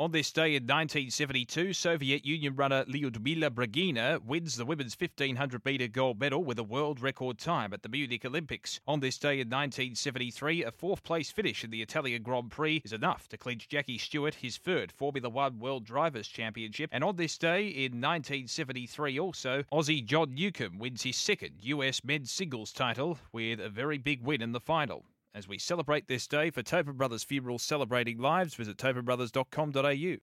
On this day in 1972, Soviet Union runner Lyudmila Bragina wins the women's 1500 metre gold medal with a world record time at the Munich Olympics. On this day in 1973, a fourth place finish in the Italian Grand Prix is enough to clinch Jackie Stewart his third Formula One World Drivers' Championship. And on this day in 1973, also, Aussie John Newcombe wins his second US men's singles title with a very big win in the final. As we celebrate this day for Tobin Brothers Funeral Celebrating Lives, visit tobinbrothers.com.au.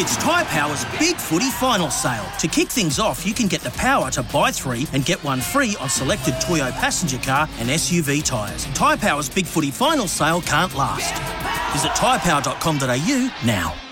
It's Tyre Power's Big Footy Final Sale. To kick things off, you can get the power to buy three and get one free on selected Toyo passenger car and SUV tyres. Tyre Power's Big Footy Final Sale can't last. Visit tyrepower.com.au now.